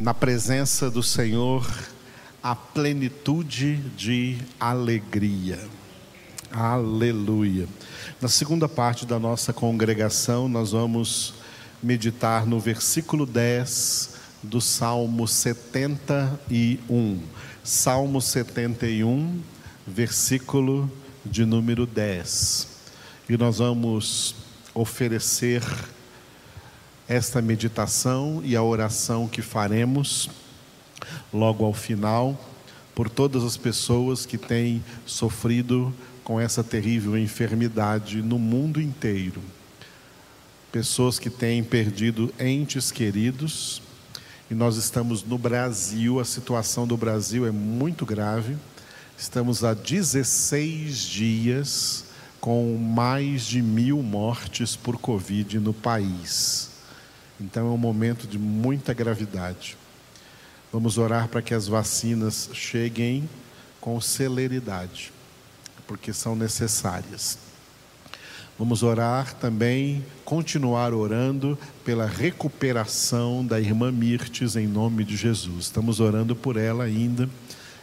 na presença do Senhor a plenitude de alegria. Aleluia. Na segunda parte da nossa congregação, nós vamos meditar no versículo 10 do Salmo 71. Salmo 71, versículo de número 10. E nós vamos oferecer esta meditação e a oração que faremos logo ao final por todas as pessoas que têm sofrido com essa terrível enfermidade no mundo inteiro. Pessoas que têm perdido entes queridos, e nós estamos no Brasil, a situação do Brasil é muito grave. Estamos há 16 dias com mais de mil mortes por Covid no país. Então é um momento de muita gravidade. Vamos orar para que as vacinas cheguem com celeridade, porque são necessárias. Vamos orar também, continuar orando pela recuperação da irmã Mirtes em nome de Jesus. Estamos orando por ela ainda.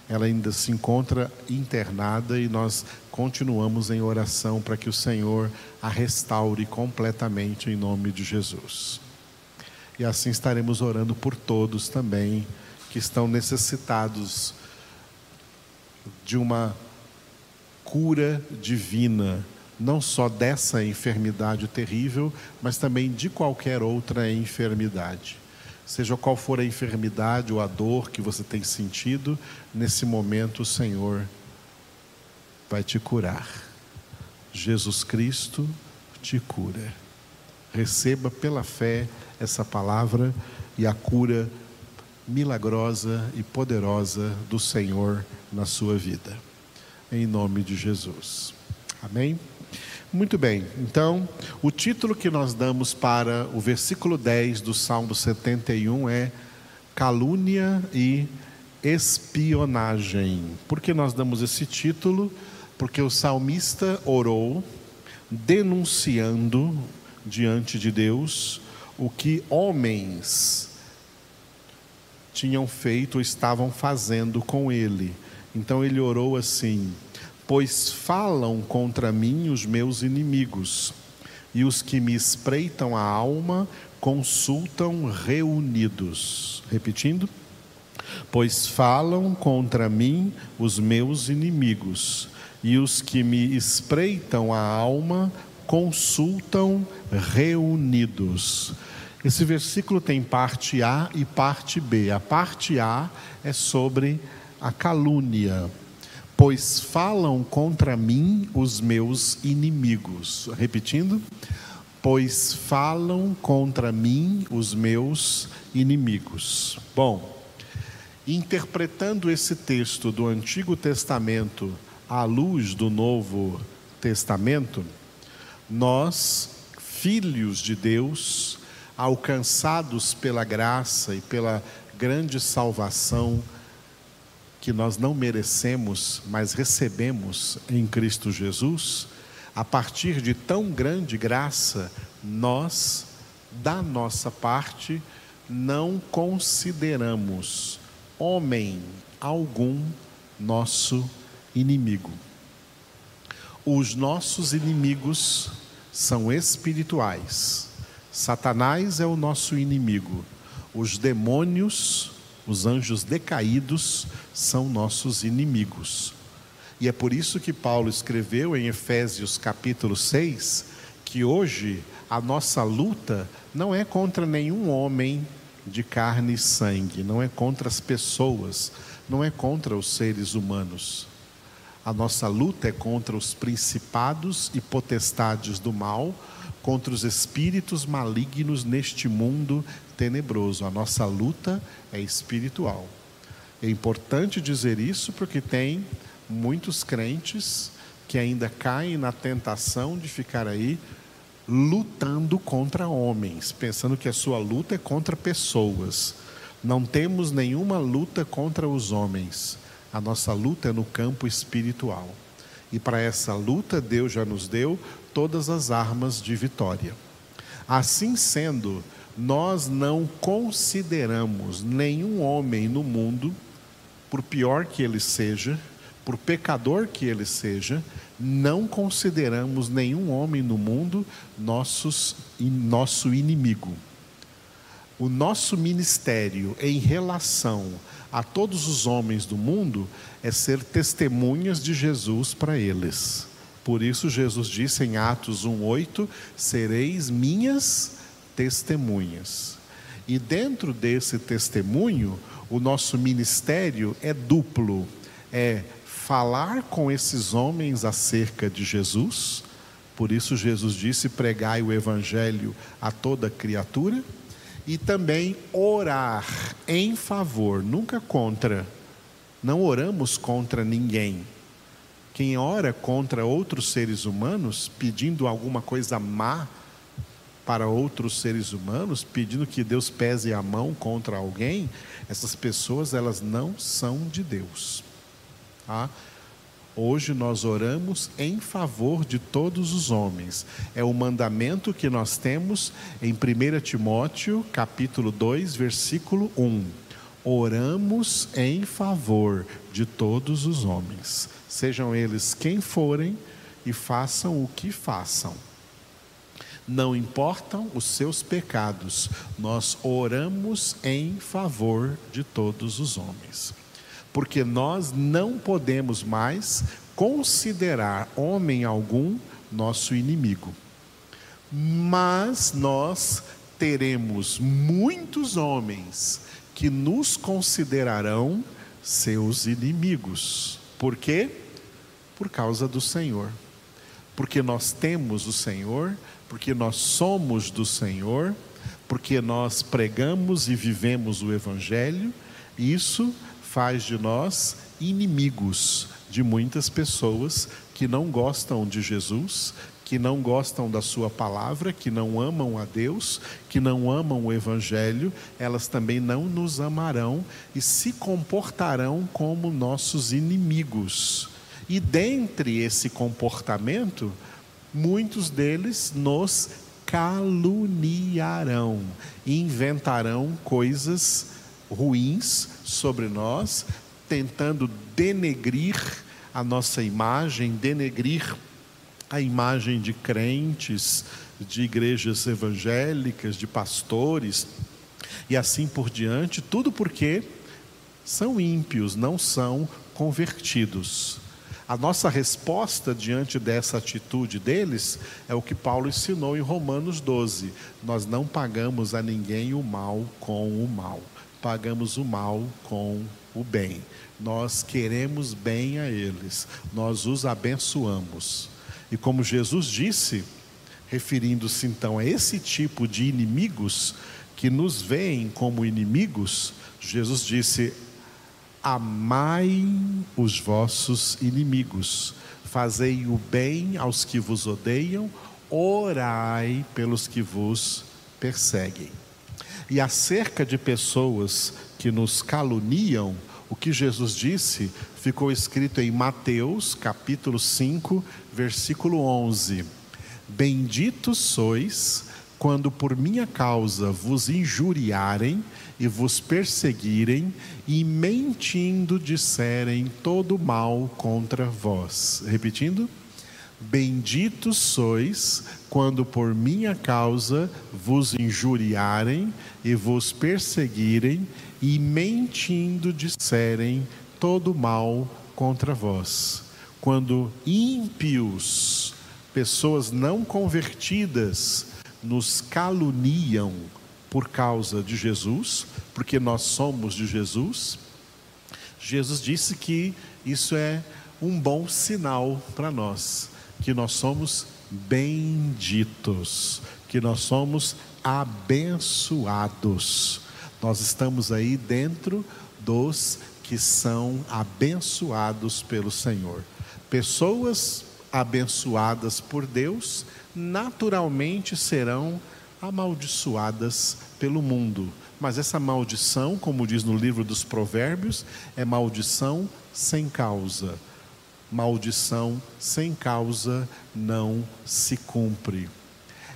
Ela ainda se encontra internada e nós continuamos em oração para que o Senhor a restaure completamente em nome de Jesus. E assim estaremos orando por todos também que estão necessitados de uma cura divina, não só dessa enfermidade terrível, mas também de qualquer outra enfermidade. Seja qual for a enfermidade ou a dor que você tem sentido, nesse momento o Senhor vai te curar. Jesus Cristo te cura. Receba pela fé essa palavra e a cura milagrosa e poderosa do Senhor na sua vida. Em nome de Jesus. Amém? Muito bem, então, o título que nós damos para o versículo 10 do Salmo 71 é Calúnia e Espionagem. Por que nós damos esse título? Porque o salmista orou denunciando diante de Deus o que homens tinham feito ou estavam fazendo com ele. Então ele orou assim: Pois falam contra mim os meus inimigos, e os que me espreitam a alma consultam reunidos. Repetindo: Pois falam contra mim os meus inimigos, e os que me espreitam a alma consultam reunidos. Esse versículo tem parte A e parte B. A parte A é sobre a calúnia, pois falam contra mim os meus inimigos. Repetindo, pois falam contra mim os meus inimigos. Bom, interpretando esse texto do Antigo Testamento à luz do Novo Testamento, nós, filhos de Deus, alcançados pela graça e pela grande salvação que nós não merecemos, mas recebemos em Cristo Jesus, a partir de tão grande graça, nós, da nossa parte, não consideramos homem algum nosso inimigo. Os nossos inimigos são espirituais. Satanás é o nosso inimigo. Os demônios, os anjos decaídos, são nossos inimigos. E é por isso que Paulo escreveu em Efésios capítulo 6 que hoje a nossa luta não é contra nenhum homem de carne e sangue, não é contra as pessoas, não é contra os seres humanos. A nossa luta é contra os principados e potestades do mal, contra os espíritos malignos neste mundo tenebroso. A nossa luta é espiritual. É importante dizer isso porque tem muitos crentes que ainda caem na tentação de ficar aí lutando contra homens, pensando que a sua luta é contra pessoas. Não temos nenhuma luta contra os homens. A nossa luta é no campo espiritual. E para essa luta, Deus já nos deu todas as armas de vitória. Assim sendo, nós não consideramos nenhum homem no mundo, por pior que ele seja, por pecador que ele seja, não consideramos nenhum homem no mundo nossos, nosso inimigo. O nosso ministério em relação a todos os homens do mundo é ser testemunhas de Jesus para eles. Por isso, Jesus disse em Atos 1,8: Sereis minhas testemunhas. E dentro desse testemunho, o nosso ministério é duplo: é falar com esses homens acerca de Jesus. Por isso, Jesus disse: pregai o evangelho a toda criatura. E também orar em favor, nunca contra. Não oramos contra ninguém quem ora contra outros seres humanos, pedindo alguma coisa má para outros seres humanos, pedindo que Deus pese a mão contra alguém, essas pessoas elas não são de Deus. Tá? Hoje nós oramos em favor de todos os homens. É o mandamento que nós temos em 1 Timóteo, capítulo 2, versículo 1. Oramos em favor de todos os homens sejam eles quem forem, e façam o que façam. Não importam os seus pecados, nós oramos em favor de todos os homens. Porque nós não podemos mais considerar homem algum nosso inimigo. Mas nós teremos muitos homens que nos considerarão seus inimigos. Por quê? Por causa do Senhor. Porque nós temos o Senhor, porque nós somos do Senhor, porque nós pregamos e vivemos o Evangelho, isso faz de nós inimigos de muitas pessoas que não gostam de Jesus, que não gostam da Sua palavra, que não amam a Deus, que não amam o Evangelho, elas também não nos amarão e se comportarão como nossos inimigos. E dentre esse comportamento, muitos deles nos caluniarão, inventarão coisas ruins sobre nós, tentando denegrir a nossa imagem, denegrir a imagem de crentes, de igrejas evangélicas, de pastores e assim por diante, tudo porque são ímpios, não são convertidos. A nossa resposta diante dessa atitude deles é o que Paulo ensinou em Romanos 12: nós não pagamos a ninguém o mal com o mal, pagamos o mal com o bem. Nós queremos bem a eles, nós os abençoamos. E como Jesus disse, referindo-se então a esse tipo de inimigos que nos veem como inimigos, Jesus disse: Amai os vossos inimigos, fazei o bem aos que vos odeiam, orai pelos que vos perseguem. E acerca de pessoas que nos caluniam, o que Jesus disse ficou escrito em Mateus, capítulo 5, versículo 11: Benditos sois quando por minha causa vos injuriarem e vos perseguirem e mentindo disserem todo mal contra vós. Repetindo: Benditos sois quando por minha causa vos injuriarem e vos perseguirem e mentindo disserem todo mal contra vós. Quando ímpios, pessoas não convertidas, nos caluniam por causa de Jesus, porque nós somos de Jesus, Jesus disse que isso é um bom sinal para nós, que nós somos benditos, que nós somos abençoados. Nós estamos aí dentro dos que são abençoados pelo Senhor. Pessoas abençoadas por Deus naturalmente serão amaldiçoadas pelo mundo. Mas essa maldição, como diz no livro dos Provérbios, é maldição sem causa. Maldição sem causa não se cumpre.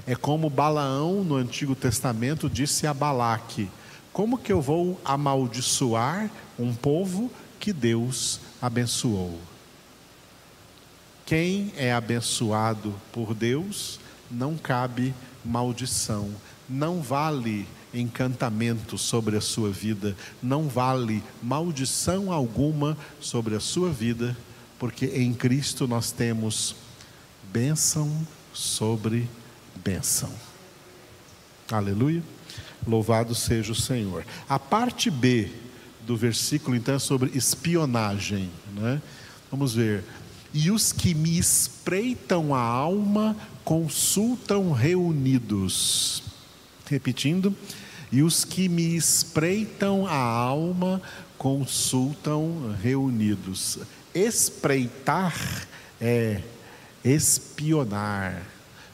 É como Balaão no Antigo Testamento disse a Balaque: Como que eu vou amaldiçoar um povo que Deus abençoou? Quem é abençoado por Deus, não cabe maldição, não vale encantamento sobre a sua vida, não vale maldição alguma sobre a sua vida, porque em Cristo nós temos bênção sobre bênção. Aleluia. Louvado seja o Senhor. A parte B do versículo, então, é sobre espionagem. Né? Vamos ver. E os que me espreitam a alma consultam reunidos. Repetindo. E os que me espreitam a alma consultam reunidos. Espreitar é espionar,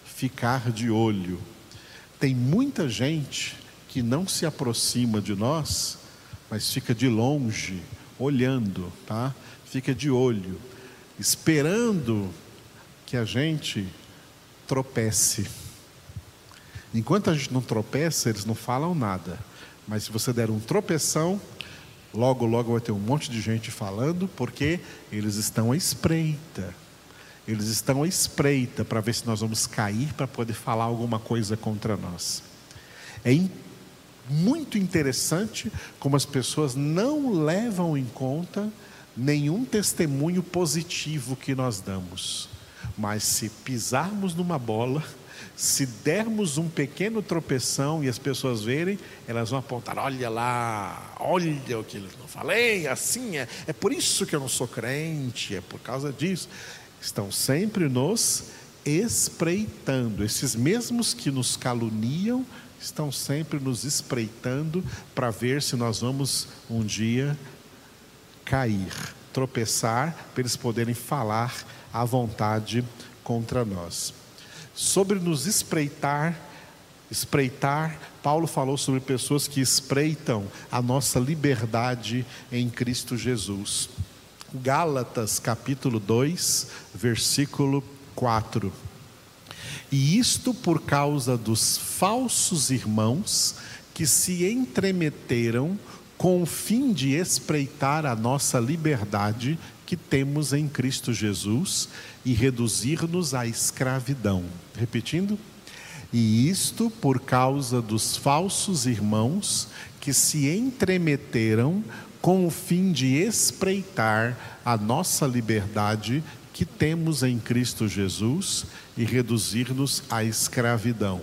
ficar de olho. Tem muita gente que não se aproxima de nós, mas fica de longe, olhando, tá? Fica de olho, esperando que a gente tropece. Enquanto a gente não tropeça, eles não falam nada. Mas se você der um tropeção, logo, logo vai ter um monte de gente falando, porque eles estão à espreita. Eles estão à espreita para ver se nós vamos cair para poder falar alguma coisa contra nós. É muito interessante como as pessoas não levam em conta nenhum testemunho positivo que nós damos. Mas se pisarmos numa bola, se dermos um pequeno tropeção e as pessoas verem, elas vão apontar: olha lá, olha o que eu falei, assim é, é por isso que eu não sou crente, é por causa disso estão sempre nos espreitando. Esses mesmos que nos caluniam estão sempre nos espreitando para ver se nós vamos um dia cair, tropeçar, para eles poderem falar à vontade contra nós. Sobre nos espreitar, espreitar, Paulo falou sobre pessoas que espreitam a nossa liberdade em Cristo Jesus. Gálatas capítulo 2, versículo 4. E isto por causa dos falsos irmãos que se entremeteram com o fim de espreitar a nossa liberdade que temos em Cristo Jesus e reduzir-nos à escravidão. Repetindo. E isto por causa dos falsos irmãos que se entremeteram com o fim de espreitar a nossa liberdade que temos em Cristo Jesus e reduzir-nos à escravidão.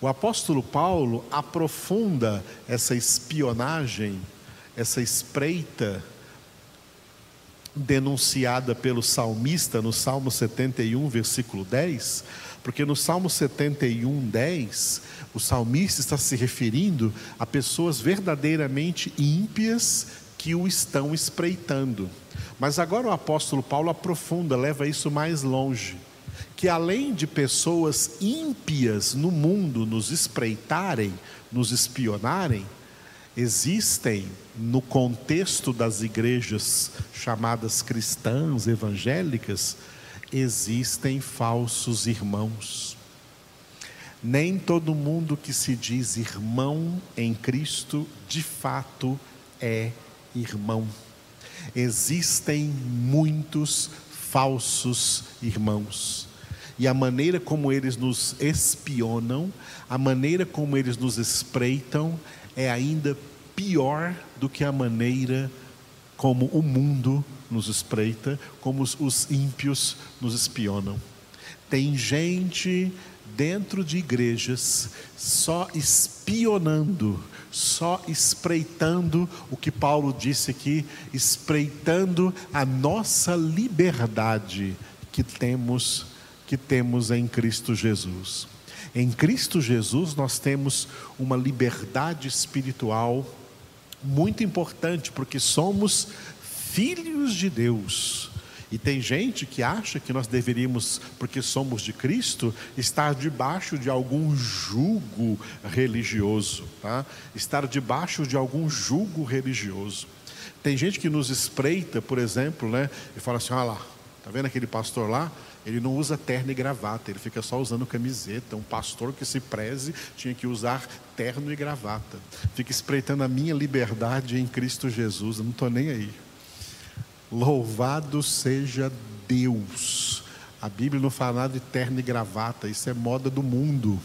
O apóstolo Paulo aprofunda essa espionagem, essa espreita denunciada pelo salmista no Salmo 71, versículo 10, porque no Salmo 71, 10, o salmista está se referindo a pessoas verdadeiramente ímpias que o estão espreitando. Mas agora o apóstolo Paulo aprofunda, leva isso mais longe. Que além de pessoas ímpias no mundo nos espreitarem, nos espionarem, existem no contexto das igrejas chamadas cristãs, evangélicas, existem falsos irmãos. Nem todo mundo que se diz irmão em Cristo, de fato, é irmão. Existem muitos falsos irmãos. E a maneira como eles nos espionam, a maneira como eles nos espreitam, é ainda pior do que a maneira como o mundo nos espreita, como os, os ímpios nos espionam. Tem gente dentro de igrejas só espionando só espreitando o que Paulo disse aqui, espreitando a nossa liberdade que temos que temos em Cristo Jesus. Em Cristo Jesus nós temos uma liberdade espiritual muito importante, porque somos filhos de Deus. E tem gente que acha que nós deveríamos, porque somos de Cristo, estar debaixo de algum jugo religioso, tá? estar debaixo de algum jugo religioso. Tem gente que nos espreita, por exemplo, né, e fala assim: olha lá, tá vendo aquele pastor lá? Ele não usa terno e gravata, ele fica só usando camiseta. Um pastor que se preze tinha que usar terno e gravata. Fica espreitando a minha liberdade em Cristo Jesus. Eu não estou nem aí. Louvado seja Deus. A Bíblia não fala nada de terno e gravata, isso é moda do mundo.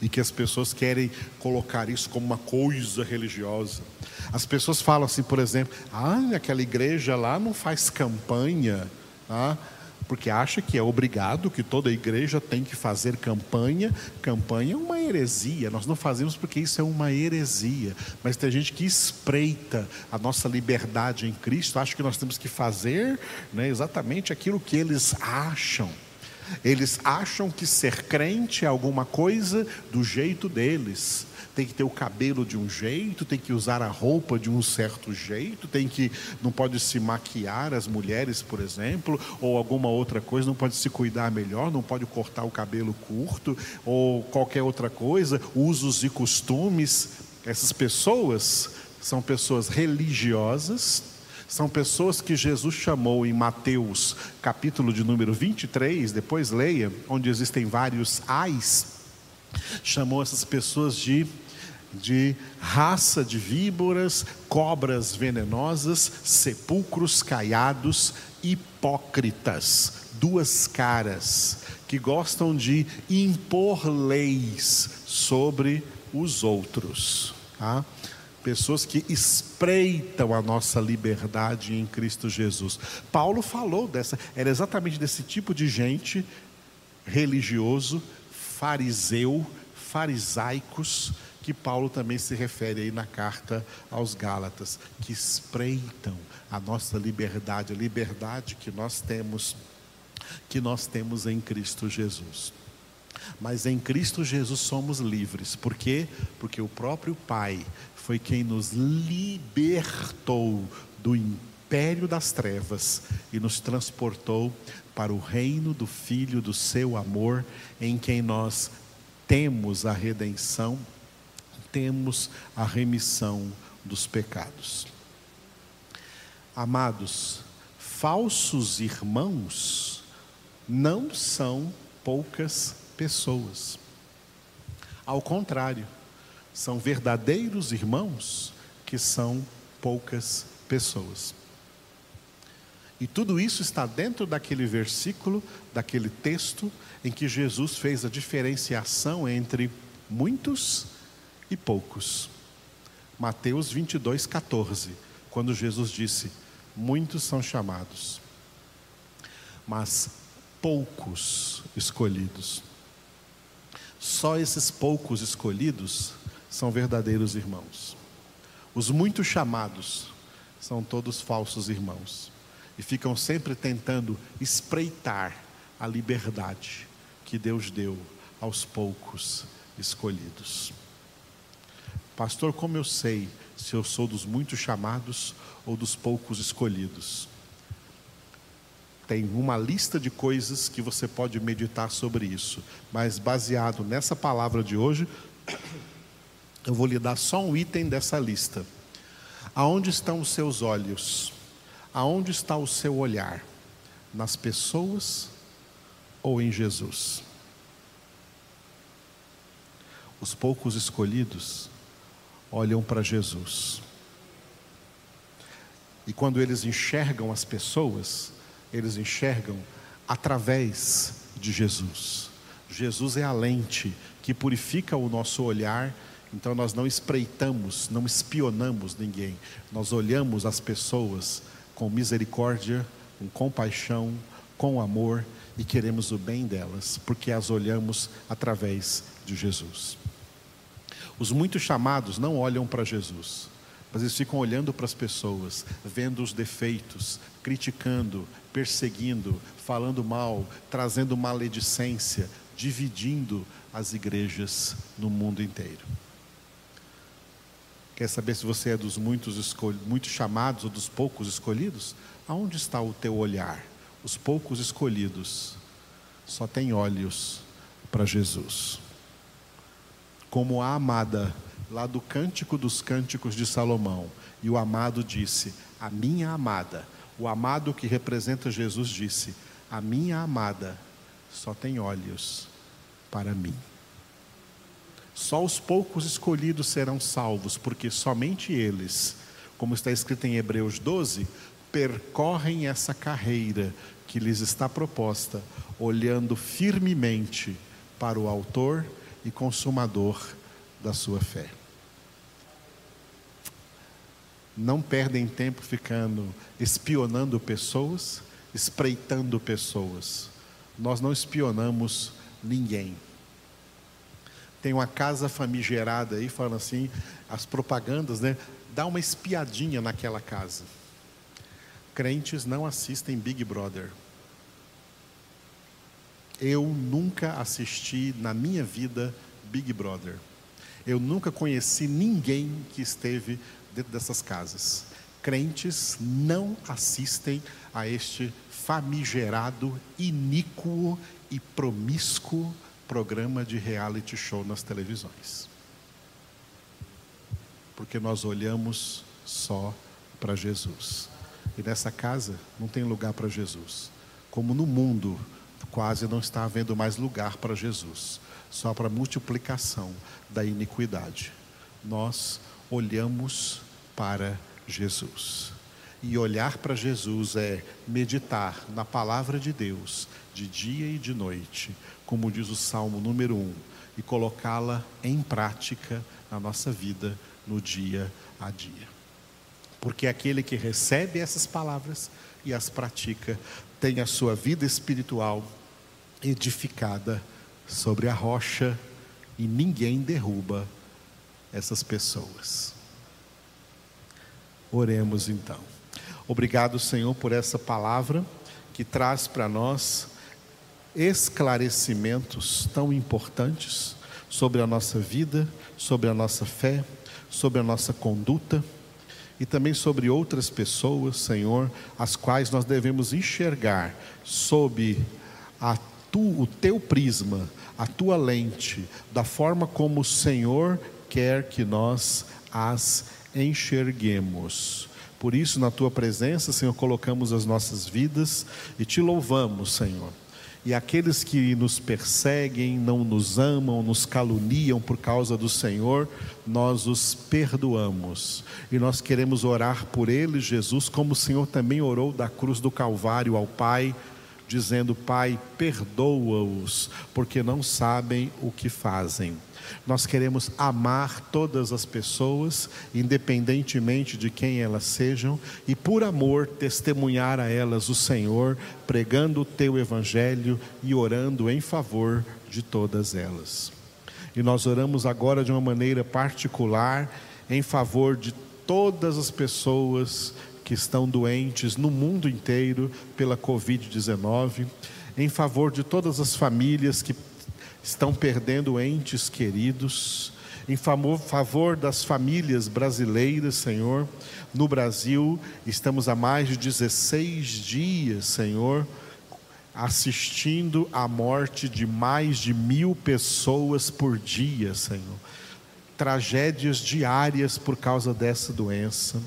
E que as pessoas querem colocar isso como uma coisa religiosa. As pessoas falam assim, por exemplo, ah, aquela igreja lá não faz campanha. Ah, porque acha que é obrigado, que toda igreja tem que fazer campanha. Campanha é uma heresia, nós não fazemos porque isso é uma heresia. Mas tem gente que espreita a nossa liberdade em Cristo, acha que nós temos que fazer né, exatamente aquilo que eles acham. Eles acham que ser crente é alguma coisa do jeito deles tem que ter o cabelo de um jeito, tem que usar a roupa de um certo jeito, tem que não pode se maquiar as mulheres, por exemplo, ou alguma outra coisa, não pode se cuidar melhor, não pode cortar o cabelo curto ou qualquer outra coisa, usos e costumes. Essas pessoas são pessoas religiosas, são pessoas que Jesus chamou em Mateus, capítulo de número 23, depois leia, onde existem vários ais, chamou essas pessoas de de raça de víboras, cobras venenosas, sepulcros caiados, hipócritas, duas caras, que gostam de impor leis sobre os outros. Tá? Pessoas que espreitam a nossa liberdade em Cristo Jesus. Paulo falou dessa, era exatamente desse tipo de gente religioso, fariseu, farisaicos, que Paulo também se refere aí na carta aos Gálatas, que espreitam a nossa liberdade, a liberdade que nós temos, que nós temos em Cristo Jesus. Mas em Cristo Jesus somos livres. Por quê? Porque o próprio Pai foi quem nos libertou do império das trevas e nos transportou para o reino do Filho do seu amor, em quem nós temos a redenção temos a remissão dos pecados. Amados, falsos irmãos não são poucas pessoas. Ao contrário, são verdadeiros irmãos que são poucas pessoas. E tudo isso está dentro daquele versículo, daquele texto, em que Jesus fez a diferenciação entre muitos e poucos. Mateus 22, 14, quando Jesus disse: Muitos são chamados, mas poucos escolhidos. Só esses poucos escolhidos são verdadeiros irmãos. Os muitos chamados são todos falsos irmãos e ficam sempre tentando espreitar a liberdade que Deus deu aos poucos escolhidos. Pastor, como eu sei se eu sou dos muitos chamados ou dos poucos escolhidos? Tem uma lista de coisas que você pode meditar sobre isso, mas baseado nessa palavra de hoje, eu vou lhe dar só um item dessa lista. Aonde estão os seus olhos? Aonde está o seu olhar? Nas pessoas ou em Jesus? Os poucos escolhidos olham para Jesus. E quando eles enxergam as pessoas, eles enxergam através de Jesus. Jesus é a lente que purifica o nosso olhar, então nós não espreitamos, não espionamos ninguém, nós olhamos as pessoas com misericórdia, com compaixão, com amor e queremos o bem delas, porque as olhamos através de Jesus. Os muitos chamados não olham para Jesus, mas eles ficam olhando para as pessoas, vendo os defeitos, criticando, perseguindo, falando mal, trazendo maledicência, dividindo as igrejas no mundo inteiro. Quer saber se você é dos muitos, muitos chamados ou dos poucos escolhidos? Aonde está o teu olhar? Os poucos escolhidos só têm olhos para Jesus como a amada, lá do Cântico dos Cânticos de Salomão. E o amado disse: A minha amada. O amado que representa Jesus disse: A minha amada só tem olhos para mim. Só os poucos escolhidos serão salvos, porque somente eles, como está escrito em Hebreus 12, percorrem essa carreira que lhes está proposta, olhando firmemente para o Autor e Consumador da sua fé. Não perdem tempo ficando espionando pessoas, espreitando pessoas. Nós não espionamos ninguém. Tem uma casa famigerada aí, falando assim, as propagandas, né? Dá uma espiadinha naquela casa. Crentes não assistem Big Brother. Eu nunca assisti na minha vida Big Brother. Eu nunca conheci ninguém que esteve dentro dessas casas. Crentes não assistem a este famigerado, iníquo e promíscuo programa de reality show nas televisões. Porque nós olhamos só para Jesus. E nessa casa não tem lugar para Jesus. Como no mundo quase não está havendo mais lugar para Jesus, só para multiplicação da iniquidade. Nós olhamos para Jesus. E olhar para Jesus é meditar na palavra de Deus de dia e de noite, como diz o Salmo número 1, e colocá-la em prática na nossa vida no dia a dia. Porque aquele que recebe essas palavras e as pratica tem a sua vida espiritual edificada sobre a rocha e ninguém derruba essas pessoas. Oremos então. Obrigado, Senhor, por essa palavra que traz para nós esclarecimentos tão importantes sobre a nossa vida, sobre a nossa fé, sobre a nossa conduta e também sobre outras pessoas, Senhor, as quais nós devemos enxergar sob a tu, o teu prisma, a tua lente, da forma como o Senhor quer que nós as enxerguemos. Por isso, na tua presença, Senhor, colocamos as nossas vidas e te louvamos, Senhor. E aqueles que nos perseguem, não nos amam, nos caluniam por causa do Senhor, nós os perdoamos. E nós queremos orar por eles, Jesus, como o Senhor também orou da cruz do Calvário ao Pai dizendo: Pai, perdoa-os, porque não sabem o que fazem. Nós queremos amar todas as pessoas, independentemente de quem elas sejam, e por amor testemunhar a elas o Senhor, pregando o teu evangelho e orando em favor de todas elas. E nós oramos agora de uma maneira particular em favor de todas as pessoas que estão doentes no mundo inteiro pela Covid-19, em favor de todas as famílias que estão perdendo entes queridos, em favor das famílias brasileiras, Senhor. No Brasil, estamos há mais de 16 dias, Senhor, assistindo à morte de mais de mil pessoas por dia, Senhor. Tragédias diárias por causa dessa doença.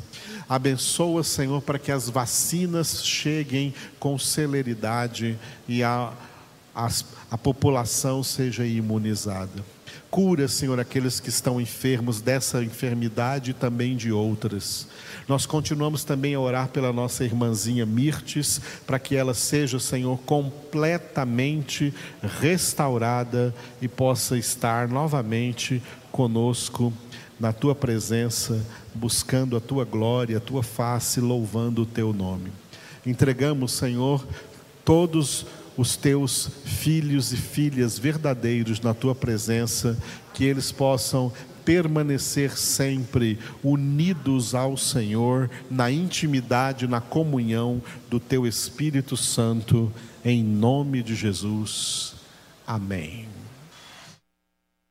Abençoa, Senhor, para que as vacinas cheguem com celeridade e a, a, a população seja imunizada. Cura, Senhor, aqueles que estão enfermos dessa enfermidade e também de outras. Nós continuamos também a orar pela nossa irmãzinha Mirtes, para que ela seja, Senhor, completamente restaurada e possa estar novamente conosco na tua presença, buscando a tua glória, a tua face, louvando o teu nome. Entregamos, Senhor, todos os teus filhos e filhas verdadeiros na tua presença, que eles possam permanecer sempre unidos ao Senhor, na intimidade, na comunhão do teu Espírito Santo, em nome de Jesus. Amém.